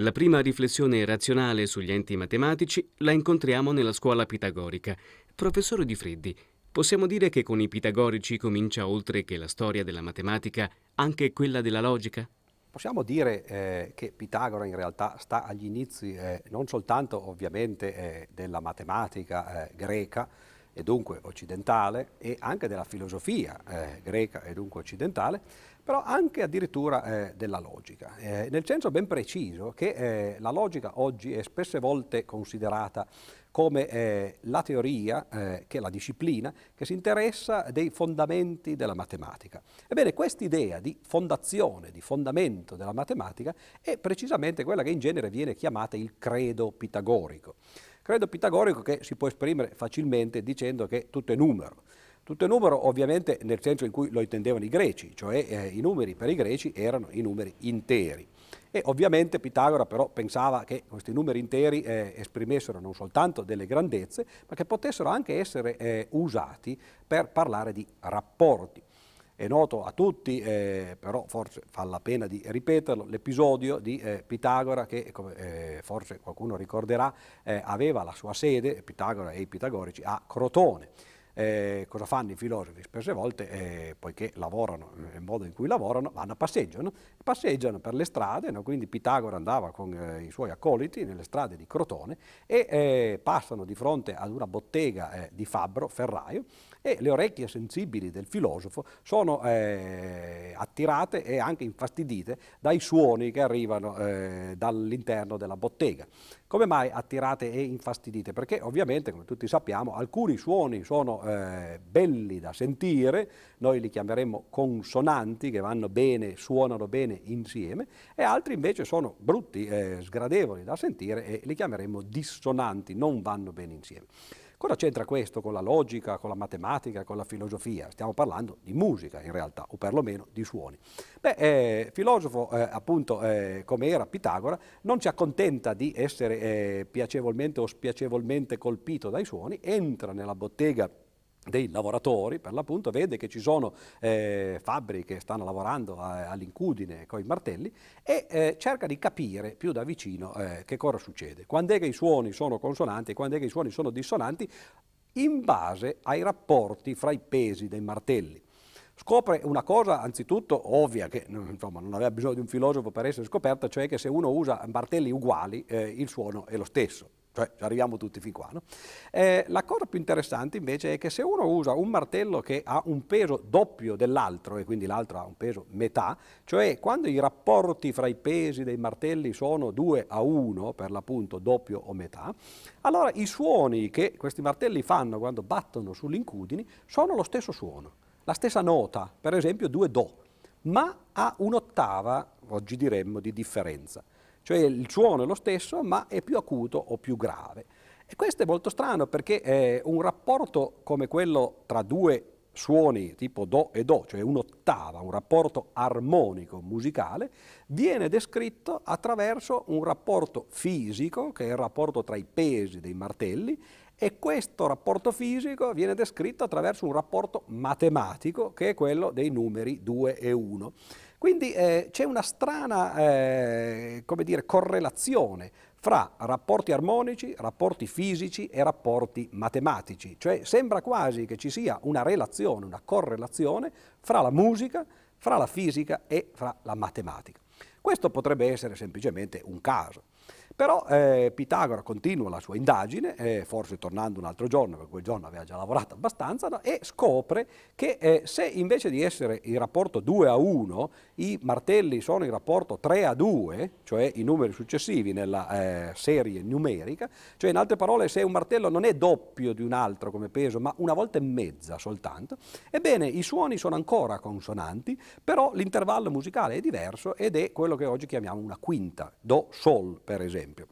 La prima riflessione razionale sugli enti matematici la incontriamo nella scuola pitagorica. Professore Di Freddi, possiamo dire che con i pitagorici comincia oltre che la storia della matematica anche quella della logica? Possiamo dire eh, che Pitagora in realtà sta agli inizi eh, non soltanto ovviamente eh, della matematica eh, greca e dunque occidentale e anche della filosofia eh, greca e dunque occidentale, però anche addirittura eh, della logica, eh, nel senso ben preciso che eh, la logica oggi è spesse volte considerata come eh, la teoria, eh, che è la disciplina, che si interessa dei fondamenti della matematica. Ebbene, quest'idea di fondazione, di fondamento della matematica è precisamente quella che in genere viene chiamata il credo pitagorico. Credo pitagorico che si può esprimere facilmente dicendo che tutto è numero. Tutto è numero ovviamente nel senso in cui lo intendevano i greci, cioè eh, i numeri per i greci erano i numeri interi. E ovviamente Pitagora però pensava che questi numeri interi eh, esprimessero non soltanto delle grandezze, ma che potessero anche essere eh, usati per parlare di rapporti. È noto a tutti, eh, però forse fa la pena di ripeterlo, l'episodio di eh, Pitagora che, come eh, forse qualcuno ricorderà, eh, aveva la sua sede, Pitagora e i pitagorici, a Crotone. Eh, cosa fanno i filosofi? Spesse volte, eh, poiché lavorano nel modo in cui lavorano, vanno a passeggio, no? passeggiano per le strade, no? quindi Pitagora andava con eh, i suoi accoliti nelle strade di Crotone e eh, passano di fronte ad una bottega eh, di fabbro, ferraio, e le orecchie sensibili del filosofo sono eh, attirate e anche infastidite dai suoni che arrivano dall'interno della bottega. Come mai attirate e infastidite? Perché ovviamente, come tutti sappiamo, alcuni suoni sono eh, belli da sentire, noi li chiameremmo consonanti, che vanno bene, suonano bene insieme, e altri invece sono brutti, eh, sgradevoli da sentire e li chiameremmo dissonanti, non vanno bene insieme. Cosa c'entra questo con la logica, con la matematica, con la filosofia? Stiamo parlando di musica in realtà, o perlomeno di suoni. Beh, eh, filosofo eh, appunto eh, come era Pitagora non si accontenta di essere eh, piacevolmente o spiacevolmente colpito dai suoni, entra nella bottega dei lavoratori, per l'appunto, vede che ci sono eh, fabbriche che stanno lavorando all'incudine con i martelli e eh, cerca di capire più da vicino eh, che cosa succede. Quando è che i suoni sono consonanti e quando è che i suoni sono dissonanti, in base ai rapporti fra i pesi dei martelli. Scopre una cosa anzitutto ovvia, che insomma, non aveva bisogno di un filosofo per essere scoperta, cioè che se uno usa martelli uguali eh, il suono è lo stesso cioè arriviamo tutti fin qua. No? Eh, la cosa più interessante invece è che se uno usa un martello che ha un peso doppio dell'altro e quindi l'altro ha un peso metà, cioè quando i rapporti fra i pesi dei martelli sono 2 a 1, per l'appunto doppio o metà, allora i suoni che questi martelli fanno quando battono sulle incudini sono lo stesso suono, la stessa nota, per esempio 2 Do, ma ha un'ottava, oggi diremmo, di differenza cioè il suono è lo stesso ma è più acuto o più grave. E questo è molto strano perché eh, un rapporto come quello tra due suoni tipo Do e Do, cioè un'ottava, un rapporto armonico musicale, viene descritto attraverso un rapporto fisico, che è il rapporto tra i pesi dei martelli, e questo rapporto fisico viene descritto attraverso un rapporto matematico, che è quello dei numeri 2 e 1. Quindi eh, c'è una strana eh, dire, correlazione fra rapporti armonici, rapporti fisici e rapporti matematici, cioè sembra quasi che ci sia una relazione, una correlazione fra la musica, fra la fisica e fra la matematica. Questo potrebbe essere semplicemente un caso. Però eh, Pitagora continua la sua indagine, eh, forse tornando un altro giorno, perché quel giorno aveva già lavorato abbastanza, no? e scopre che eh, se invece di essere in rapporto 2 a 1, i martelli sono in rapporto 3 a 2, cioè i numeri successivi nella eh, serie numerica, cioè in altre parole se un martello non è doppio di un altro come peso, ma una volta e mezza soltanto, ebbene i suoni sono ancora consonanti, però l'intervallo musicale è diverso ed è quello che oggi chiamiamo una quinta, Do, Sol per esempio esempio.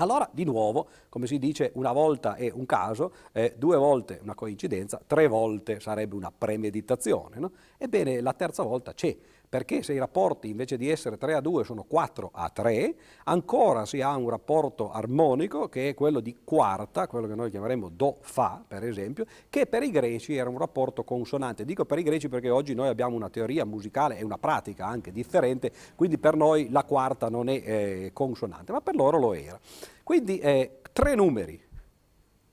Allora, di nuovo, come si dice, una volta è un caso, eh, due volte una coincidenza, tre volte sarebbe una premeditazione. No? Ebbene, la terza volta c'è, perché se i rapporti invece di essere 3 a 2 sono 4 a 3, ancora si ha un rapporto armonico che è quello di quarta, quello che noi chiameremo do-fa per esempio, che per i greci era un rapporto consonante. Dico per i greci perché oggi noi abbiamo una teoria musicale e una pratica anche differente, quindi per noi la quarta non è eh, consonante, ma per loro lo era. Quindi eh, tre numeri,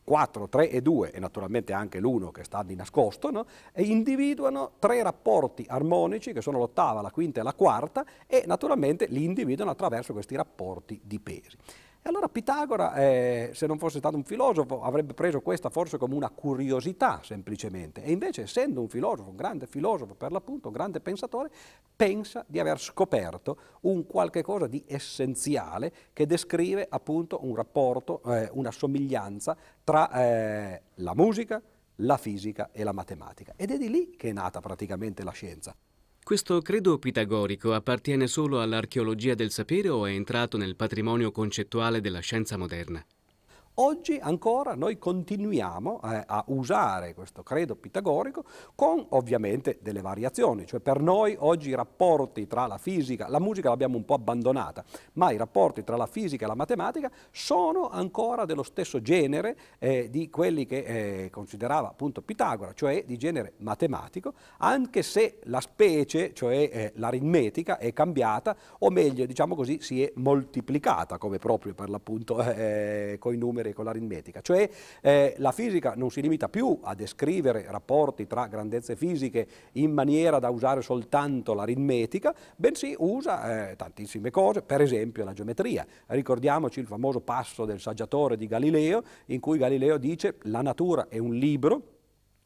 4, 3 e 2 e naturalmente anche l'1 che sta di nascosto, no? e individuano tre rapporti armonici che sono l'ottava, la quinta e la quarta e naturalmente li individuano attraverso questi rapporti di pesi. E allora Pitagora, eh, se non fosse stato un filosofo, avrebbe preso questa forse come una curiosità semplicemente. E invece, essendo un filosofo, un grande filosofo per l'appunto, un grande pensatore, pensa di aver scoperto un qualche cosa di essenziale che descrive appunto un rapporto, eh, una somiglianza tra eh, la musica, la fisica e la matematica. Ed è di lì che è nata praticamente la scienza. Questo credo pitagorico appartiene solo all'archeologia del sapere o è entrato nel patrimonio concettuale della scienza moderna? Oggi ancora noi continuiamo eh, a usare questo credo pitagorico con ovviamente delle variazioni, cioè per noi oggi i rapporti tra la fisica, la musica l'abbiamo un po' abbandonata, ma i rapporti tra la fisica e la matematica sono ancora dello stesso genere eh, di quelli che eh, considerava appunto Pitagora, cioè di genere matematico, anche se la specie, cioè eh, l'aritmetica, è cambiata, o meglio diciamo così si è moltiplicata come proprio per l'appunto eh, con i numeri numeri con l'aritmetica, cioè eh, la fisica non si limita più a descrivere rapporti tra grandezze fisiche in maniera da usare soltanto l'aritmetica, bensì usa eh, tantissime cose, per esempio la geometria. Ricordiamoci il famoso passo del saggiatore di Galileo, in cui Galileo dice la natura è un libro,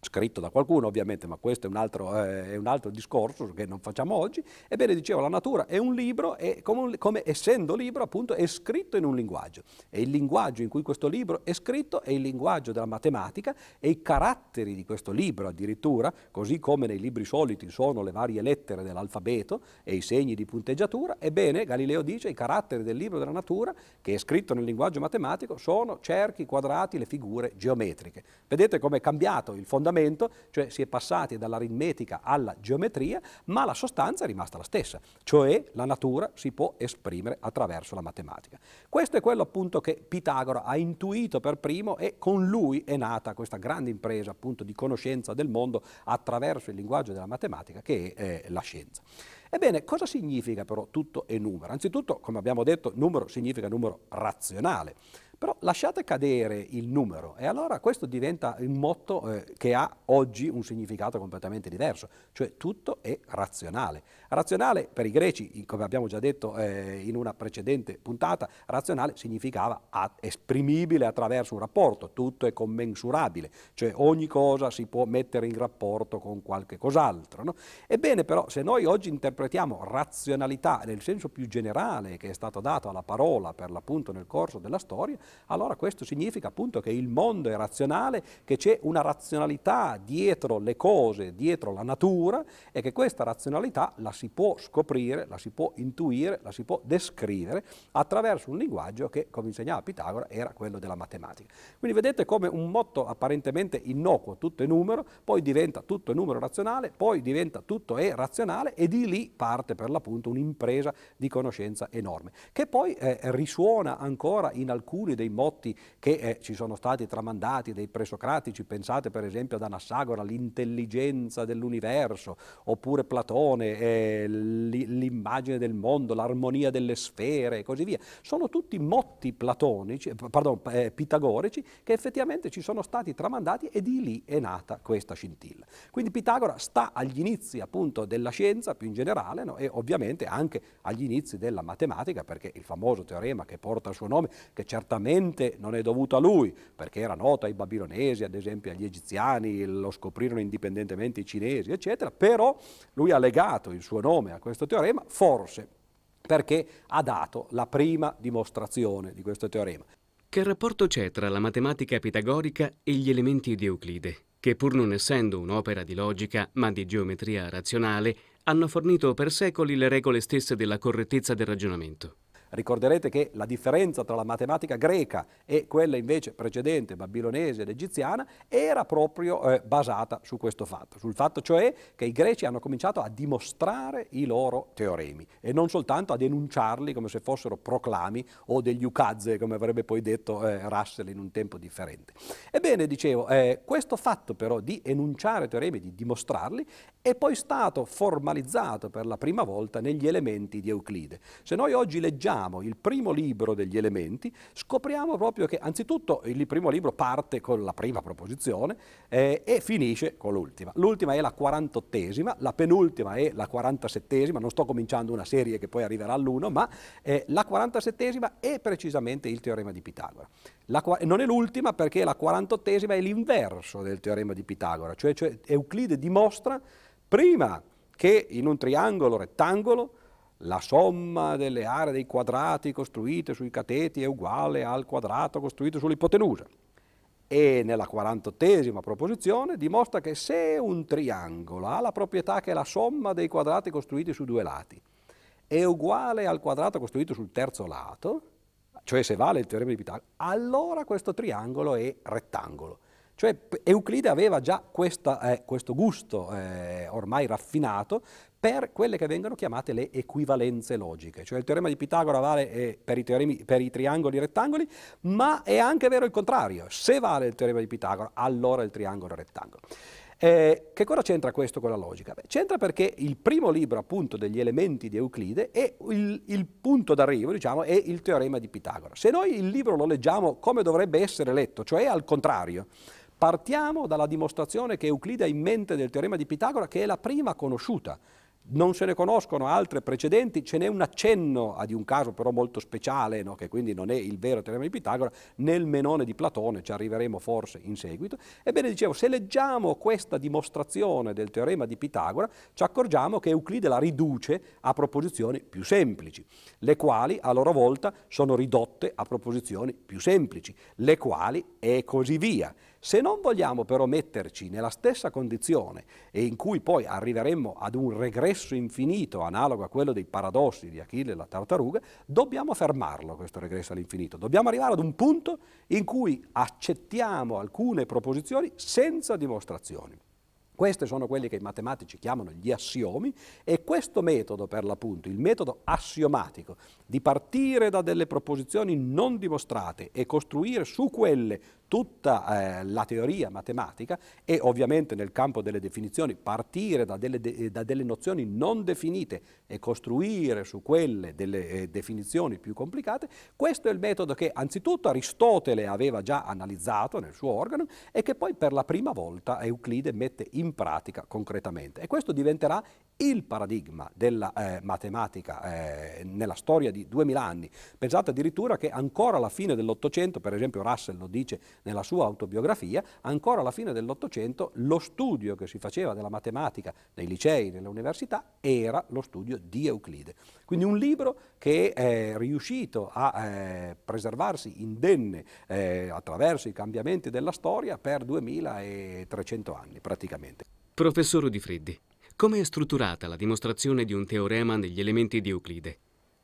scritto da qualcuno ovviamente, ma questo è un, altro, eh, è un, altro, discorso che non facciamo oggi, ebbene dicevo la natura è un libro e come, come, essendo libro appunto è scritto in un linguaggio e il linguaggio in cui questo libro è scritto è il linguaggio della matematica e i caratteri di questo libro addirittura, così come nei libri soliti sono le varie lettere dell'alfabeto e i segni di punteggiatura, ebbene Galileo dice i caratteri del libro della natura che è scritto nel linguaggio matematico sono cerchi, quadrati, le figure geometriche. Vedete come è cambiato il fondamento fondamento, cioè si è passati dall'aritmetica alla geometria, ma la sostanza è rimasta la stessa, cioè la natura si può esprimere attraverso la matematica. Questo è quello appunto che Pitagora ha intuito per primo e con lui è nata questa grande impresa appunto di conoscenza del mondo attraverso il linguaggio della matematica che è eh, la scienza. Ebbene, cosa significa però tutto e numero? Anzitutto, come abbiamo detto, numero significa numero razionale. Però lasciate cadere il numero e allora questo diventa il motto eh, che ha oggi un significato completamente diverso, cioè tutto è razionale. Razionale per i greci, come abbiamo già detto eh, in una precedente puntata, razionale significava esprimibile attraverso un rapporto, tutto è commensurabile, cioè ogni cosa si può mettere in rapporto con qualche cos'altro. No? Ebbene però se noi oggi interpretiamo razionalità nel senso più generale che è stato dato alla parola per l'appunto nel corso della storia, allora questo significa appunto che il mondo è razionale, che c'è una razionalità dietro le cose, dietro la natura e che questa razionalità la si può scoprire, la si può intuire, la si può descrivere attraverso un linguaggio che, come insegnava Pitagora, era quello della matematica. Quindi vedete come un motto apparentemente innocuo, tutto è numero, poi diventa tutto è numero razionale, poi diventa tutto è razionale e di lì parte per l'appunto un'impresa di conoscenza enorme, che poi eh, risuona ancora in alcuni dei motti che eh, ci sono stati tramandati dai presocratici, pensate per esempio ad Anassagora, l'intelligenza dell'universo, oppure Platone, eh, l'immagine del mondo, l'armonia delle sfere e così via. Sono tutti motti platonici, pardon, eh, pitagorici che effettivamente ci sono stati tramandati e di lì è nata questa scintilla. Quindi Pitagora sta agli inizi appunto della scienza più in generale no? e ovviamente anche agli inizi della matematica perché il famoso teorema che porta il suo nome, che certamente certamente non è dovuto a lui, perché era noto ai babilonesi, ad esempio agli egiziani, lo scoprirono indipendentemente i cinesi, eccetera, però lui ha legato il suo nome a questo teorema, forse perché ha dato la prima dimostrazione di questo teorema. Che rapporto c'è tra la matematica pitagorica e gli elementi di Euclide, che pur non essendo un'opera di logica, ma di geometria razionale, hanno fornito per secoli le regole stesse della correttezza del ragionamento? Ricorderete che la differenza tra la matematica greca e quella invece precedente, babilonese ed egiziana, era proprio eh, basata su questo fatto, sul fatto cioè che i greci hanno cominciato a dimostrare i loro teoremi e non soltanto a denunciarli come se fossero proclami o degli ukazze, come avrebbe poi detto eh, Russell in un tempo differente. Ebbene, dicevo, eh, questo fatto però di enunciare teoremi, di dimostrarli, è poi stato formalizzato per la prima volta negli elementi di Euclide. Se noi oggi leggiamo il primo libro degli elementi, scopriamo proprio che anzitutto il primo libro parte con la prima proposizione eh, e finisce con l'ultima. L'ultima è la 48esima, la penultima è la 47esima, non sto cominciando una serie che poi arriverà all'uno, ma eh, la 47esima è precisamente il teorema di Pitagora. La, non è l'ultima perché la 48esima è l'inverso del teorema di Pitagora, cioè, cioè Euclide dimostra prima che in un triangolo rettangolo la somma delle aree dei quadrati costruite sui cateti è uguale al quadrato costruito sull'ipotenusa. E nella 48esima proposizione dimostra che se un triangolo ha la proprietà che la somma dei quadrati costruiti su due lati è uguale al quadrato costruito sul terzo lato, cioè se vale il teorema di Pitagora, allora questo triangolo è rettangolo. Cioè Euclide aveva già questa, eh, questo gusto eh, ormai raffinato per quelle che vengono chiamate le equivalenze logiche, cioè il teorema di Pitagora vale eh, per, i teoremi, per, i triangoli rettangoli, ma è anche vero il contrario, se vale il teorema di Pitagora allora il triangolo rettangolo. Eh, che cosa c'entra questo con la logica? Beh, c'entra perché il primo libro appunto degli elementi di Euclide è il, il punto d'arrivo, diciamo, è il teorema di Pitagora. Se noi il libro lo leggiamo come dovrebbe essere letto, cioè al contrario, Partiamo dalla dimostrazione che Euclide ha in mente del teorema di Pitagora, che è la prima conosciuta non se ne conoscono altre precedenti, ce n'è un accenno a di un caso però molto speciale, no? che quindi non è il vero teorema di Pitagora, nel Menone di Platone, ci arriveremo forse in seguito. Ebbene, dicevo, se leggiamo questa dimostrazione del teorema di Pitagora, ci accorgiamo che Euclide la riduce a proposizioni più semplici, le quali a loro volta sono ridotte a proposizioni più semplici, le quali e così via. Se non vogliamo però metterci nella stessa condizione e in cui poi arriveremmo ad un regresso infinito analogo a quello dei paradossi di Achille e la tartaruga, dobbiamo fermarlo questo regresso all'infinito. Dobbiamo arrivare ad un punto in cui accettiamo alcune proposizioni senza dimostrazioni. Questi sono quelli che i matematici chiamano gli assiomi e questo metodo, per l'appunto, il metodo assiomatico, di partire da delle proposizioni non dimostrate e costruire su quelle tutta eh, la teoria matematica e ovviamente nel campo delle definizioni partire da delle, de, da delle nozioni non definite e costruire su quelle delle eh, definizioni più complicate, questo è il metodo che anzitutto Aristotele aveva già analizzato nel suo organo e che poi per la prima volta Euclide mette in pratica concretamente e questo diventerà il paradigma della eh, matematica eh, nella storia di duemila anni. Pensate addirittura che ancora alla fine dell'Ottocento, per esempio Russell lo dice nella sua autobiografia, ancora alla fine dell'Ottocento lo studio che si faceva della matematica nei licei, nelle università, era lo studio di Euclide. Quindi un libro che è riuscito a eh, preservarsi indenne eh, attraverso i cambiamenti della storia per 2300 anni praticamente. Professor Di Freddi. Come è strutturata la dimostrazione di un teorema negli elementi di Euclide?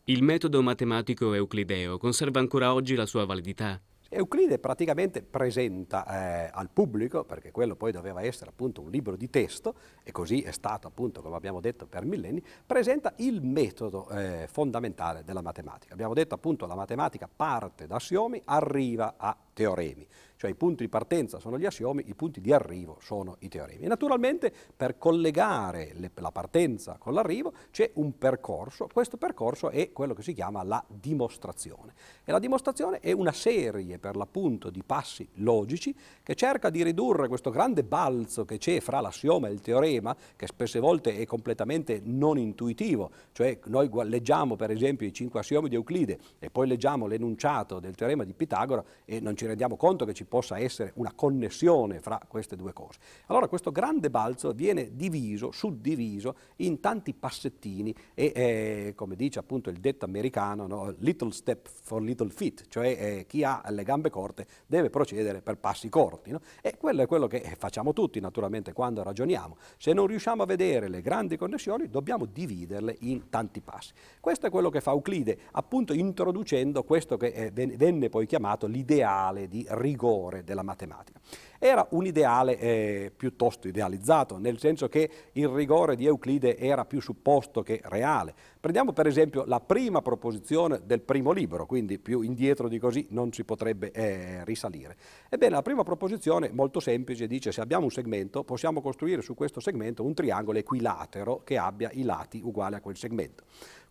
Il metodo matematico euclideo conserva ancora oggi la sua validità? Euclide praticamente presenta eh, al pubblico, perché quello poi doveva essere appunto un libro di testo, e così è stato appunto, come abbiamo detto, per millenni, presenta il metodo eh, fondamentale della matematica. Abbiamo detto appunto la matematica parte da assiomi, arriva a teoremi cioè i punti di partenza sono gli assiomi, i punti di arrivo sono i teoremi. E naturalmente per collegare le, la partenza con l'arrivo c'è un percorso, questo percorso è quello che si chiama la dimostrazione. E la dimostrazione è una serie per l'appunto di passi logici che cerca di ridurre questo grande balzo che c'è fra l'assioma e il teorema, che spesse volte è completamente non intuitivo, cioè noi leggiamo per esempio i cinque assiomi di Euclide e poi leggiamo l'enunciato del teorema di Pitagora e non ci rendiamo conto che ci possa essere una connessione fra queste due cose. Allora questo grande balzo viene diviso, suddiviso in tanti passettini e eh, come dice appunto il detto americano, no? little step for little feet, cioè eh, chi ha le gambe corte deve procedere per passi corti. No? E quello è quello che facciamo tutti naturalmente quando ragioniamo. Se non riusciamo a vedere le grandi connessioni dobbiamo dividerle in tanti passi. Questo è quello che fa Euclide, appunto introducendo questo che eh, venne poi chiamato l'ideale di rigore della matematica. Era un ideale eh, piuttosto idealizzato, nel senso che il rigore di Euclide era più supposto che reale. Prendiamo per esempio la prima proposizione del primo libro, quindi più indietro di così non si potrebbe eh, risalire. Ebbene, la prima proposizione, molto semplice, dice se abbiamo un segmento possiamo costruire su questo segmento un triangolo equilatero che abbia i lati uguali a quel segmento.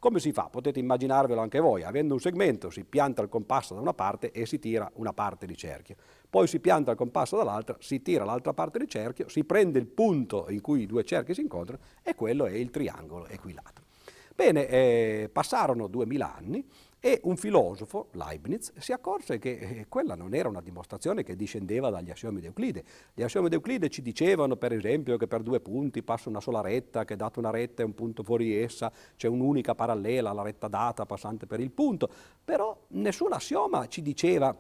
Come si fa? Potete immaginarvelo anche voi, avendo un segmento si pianta il compasso da una parte e si tira una parte di cerchio, poi si pianta il compasso dall'altra, si tira l'altra parte di cerchio, si prende il punto in cui i due cerchi si incontrano e quello è il triangolo equilatero. Bene, eh, passarono duemila anni e un filosofo, Leibniz, si accorse che eh, quella non era una dimostrazione che discendeva dagli assiomi di Euclide. Gli assiomi di Euclide ci dicevano, per esempio, che per due punti passa una sola retta, che data una retta e un punto fuori essa c'è un'unica parallela alla retta data passante per il punto, però nessun assioma ci diceva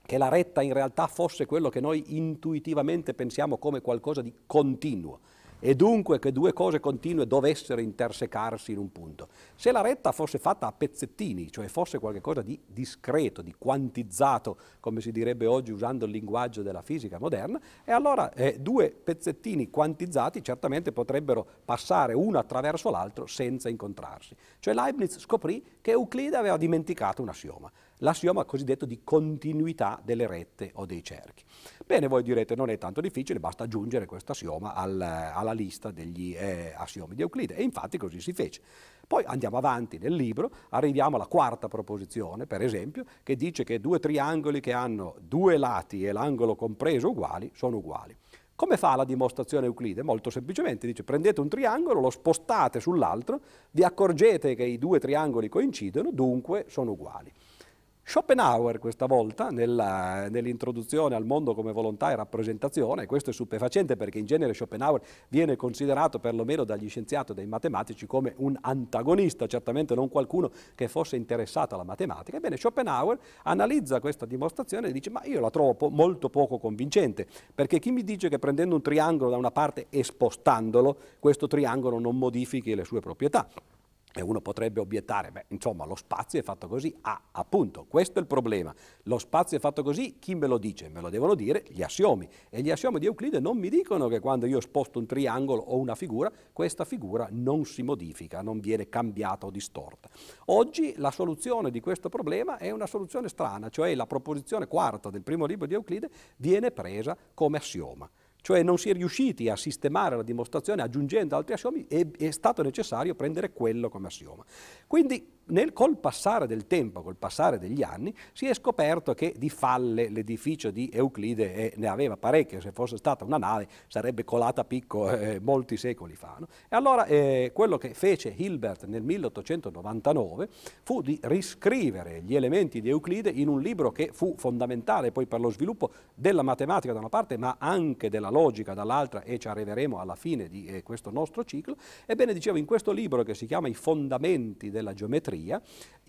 che la retta in realtà fosse quello che noi intuitivamente pensiamo come qualcosa di continuo e dunque che due cose continue dovessero intersecarsi in un punto. Se la retta fosse fatta a pezzettini, cioè fosse qualcosa di discreto, di quantizzato, come si direbbe oggi usando il linguaggio della fisica moderna, e allora eh, due pezzettini quantizzati certamente potrebbero passare uno attraverso l'altro senza incontrarsi. Cioè Leibniz scoprì che Euclide aveva dimenticato un assioma l'assioma cosiddetto di continuità delle rette o dei cerchi. Bene, voi direte non è tanto difficile, basta aggiungere questo assioma al, alla lista degli eh, assiomi di Euclide e infatti così si fece. Poi andiamo avanti nel libro, arriviamo alla quarta proposizione, per esempio, che dice che due triangoli che hanno due lati e l'angolo compreso uguali sono uguali. Come fa la dimostrazione Euclide? Molto semplicemente dice prendete un triangolo, lo spostate sull'altro, vi accorgete che i due triangoli coincidono, dunque sono uguali. Schopenhauer questa volta nella, nell'introduzione al mondo come volontà e rappresentazione, questo è stupefacente perché in genere Schopenhauer viene considerato perlomeno dagli scienziati e dai matematici come un antagonista, certamente non qualcuno che fosse interessato alla matematica. Ebbene Schopenhauer analizza questa dimostrazione e dice ma io la trovo po- molto poco convincente, perché chi mi dice che prendendo un triangolo da una parte e spostandolo, questo triangolo non modifichi le sue proprietà? E uno potrebbe obiettare, beh, insomma, lo spazio è fatto così. Ah, appunto, questo è il problema. Lo spazio è fatto così, chi me lo dice? Me lo devono dire gli assiomi. E gli assiomi di Euclide non mi dicono che quando io sposto un triangolo o una figura, questa figura non si modifica, non viene cambiata o distorta. Oggi la soluzione di questo problema è una soluzione strana, cioè la proposizione quarta del primo libro di Euclide viene presa come assioma cioè non si è riusciti a sistemare la dimostrazione aggiungendo altri assiomi e è stato necessario prendere quello come assioma. Quindi nel, col passare del tempo, col passare degli anni, si è scoperto che di falle l'edificio di Euclide eh, ne aveva parecchie, se fosse stata una nave sarebbe colata a picco eh, molti secoli fa. No? E allora eh, quello che fece Hilbert nel 1899 fu di riscrivere gli elementi di Euclide in un libro che fu fondamentale poi per lo sviluppo della matematica da una parte, ma anche della logica dall'altra, e ci arriveremo alla fine di eh, questo nostro ciclo. Ebbene, dicevo, in questo libro che si chiama I fondamenti della geometria,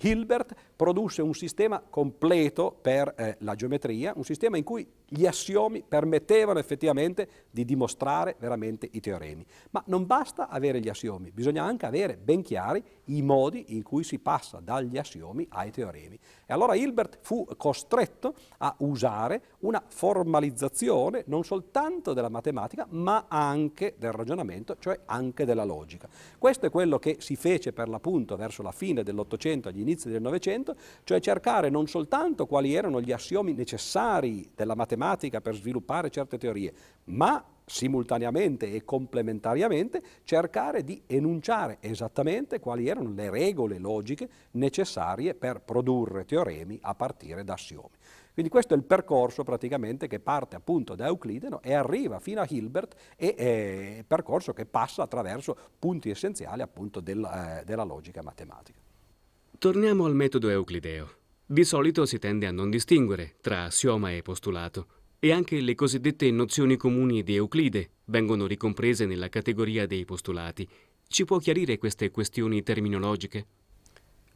Hilbert produsse un sistema completo per eh, la geometria, un sistema in cui gli assiomi permettevano effettivamente di dimostrare veramente i teoremi. Ma non basta avere gli assiomi, bisogna anche avere ben chiari i modi in cui si passa dagli assiomi ai teoremi. E allora Hilbert fu costretto a usare una formalizzazione non soltanto della matematica, ma anche del ragionamento, cioè anche della logica. Questo è quello che si fece per l'appunto verso la fine dell'Ottocento, agli inizi del Novecento, cioè cercare non soltanto quali erano gli assiomi necessari della matematica per sviluppare certe teorie, ma simultaneamente e complementariamente cercare di enunciare esattamente quali erano le regole logiche necessarie per produrre teoremi a partire da assiomi. Quindi questo è il percorso praticamente che parte appunto da Euclide no? e arriva fino a Hilbert e è percorso che passa attraverso punti essenziali appunto del, eh, della logica matematica. Torniamo al metodo euclideo. Di solito si tende a non distinguere tra assioma e postulato. E anche le cosiddette nozioni comuni di Euclide vengono ricomprese nella categoria dei postulati. Ci può chiarire queste questioni terminologiche?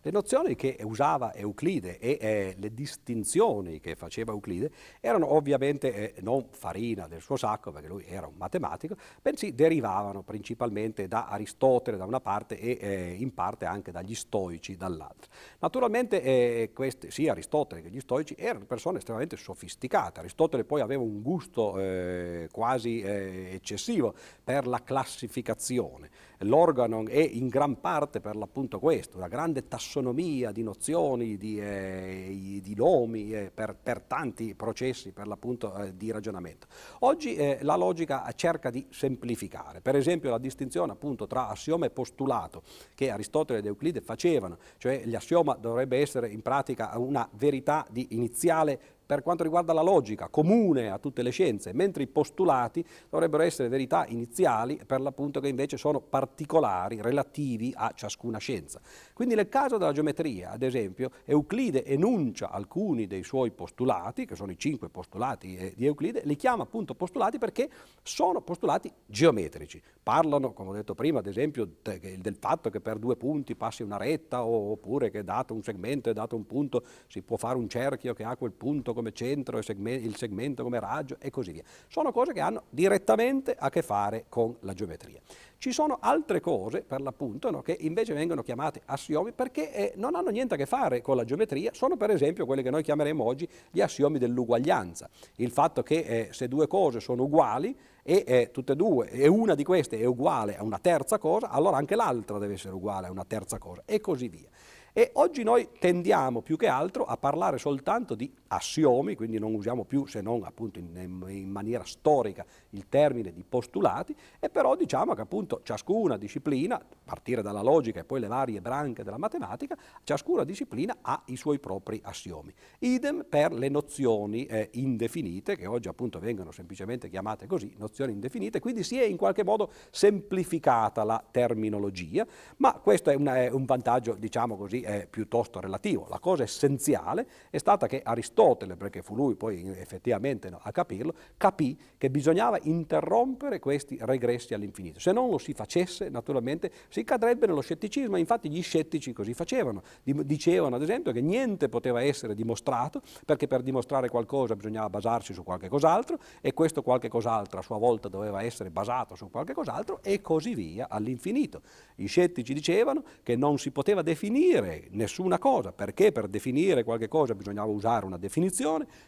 Le nozioni che usava Euclide e eh, le distinzioni che faceva Euclide erano ovviamente eh, non farina del suo sacco, perché lui era un matematico, bensì derivavano principalmente da Aristotele da una parte e eh, in parte anche dagli stoici dall'altra. Naturalmente eh, questi, sia Aristotele che gli stoici erano persone estremamente sofisticate. Aristotele poi aveva un gusto eh, quasi eh, eccessivo per la classificazione. L'organo è in gran parte per l'appunto questo, una grande tassonomia di nozioni, di, eh, di nomi eh, per, per, tanti processi per l'appunto eh, di ragionamento. Oggi eh, la logica cerca di semplificare, per esempio la distinzione appunto tra assioma e postulato che Aristotele ed Euclide facevano, cioè l'assioma dovrebbe essere in pratica una verità di iniziale per quanto riguarda la logica, comune a tutte le scienze, mentre i postulati dovrebbero essere verità iniziali per l'appunto che invece sono particolari, relativi a ciascuna scienza. Quindi nel caso della geometria, ad esempio, Euclide enuncia alcuni dei suoi postulati, che sono i cinque postulati eh, di Euclide, li chiama appunto postulati perché sono postulati geometrici. Parlano, come ho detto prima, ad esempio del fatto che per due punti passi una retta oppure che dato un segmento e dato un punto si può fare un cerchio che ha quel punto come centro, il segmento come raggio e così via. Sono cose che hanno direttamente a che fare con la geometria. Ci sono altre cose, per l'appunto, no, che invece vengono chiamate assiomi perché eh, non hanno niente a che fare con la geometria, sono per esempio quelle che noi chiameremo oggi gli assiomi dell'uguaglianza. Il fatto che eh, se due cose sono uguali e eh, tutte e due, e una di queste è uguale a una terza cosa, allora anche l'altra deve essere uguale a una terza cosa e così via. E oggi noi tendiamo più che altro a parlare soltanto di assiomi, quindi non usiamo più se non appunto in, in, maniera storica il termine di postulati, e però diciamo che appunto ciascuna disciplina, a partire dalla logica e poi le varie branche della matematica, ciascuna disciplina ha i suoi propri assiomi. Idem per le nozioni eh, indefinite, che oggi appunto vengono semplicemente chiamate così, nozioni indefinite, quindi si è in qualche modo semplificata la terminologia, ma questo è, una, è un vantaggio, diciamo così, è piuttosto relativo. La cosa essenziale è stata che Aristotele, perché fu lui poi effettivamente no, a capirlo, capì che bisognava interrompere questi regressi all'infinito. Se non lo si facesse, naturalmente, si cadrebbe nello scetticismo. Infatti gli scettici così facevano. Dicevano, ad esempio, che niente poteva essere dimostrato, perché per dimostrare qualcosa bisognava basarsi su qualche cos'altro, e questo qualche cos'altro a sua volta doveva essere basato su qualche cos'altro, e così via all'infinito. Gli scettici dicevano che non si poteva definire nessuna cosa, perché per definire qualche cosa bisognava usare una definizione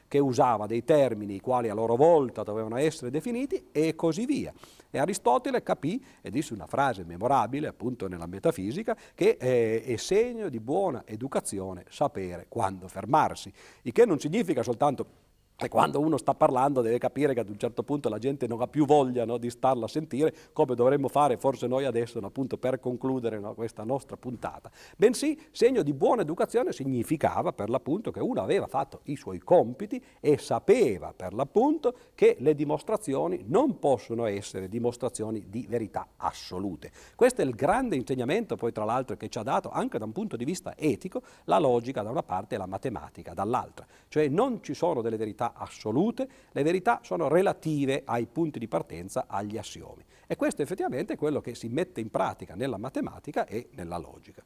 che usava dei termini i quali a loro volta dovevano essere definiti e così via. E Aristotele capì e disse una frase memorabile appunto nella metafisica che è, è segno di buona educazione sapere quando fermarsi, il che non significa soltanto e quando uno sta parlando deve capire che ad un certo punto la gente non ha più voglia no, di starla a sentire, come dovremmo fare forse noi adesso no, appunto, per concludere no, questa nostra puntata. Bensì, segno di buona educazione significava per l'appunto che uno aveva fatto i suoi compiti e sapeva per l'appunto che le dimostrazioni non possono essere dimostrazioni di verità assolute. Questo è il grande insegnamento poi tra l'altro che ci ha dato anche da un punto di vista etico la logica da una parte e la matematica dall'altra. Cioè non ci sono delle verità verità assolute, le verità sono relative ai punti di partenza, agli assiomi. E questo effettivamente è quello che si mette in pratica nella matematica e nella logica.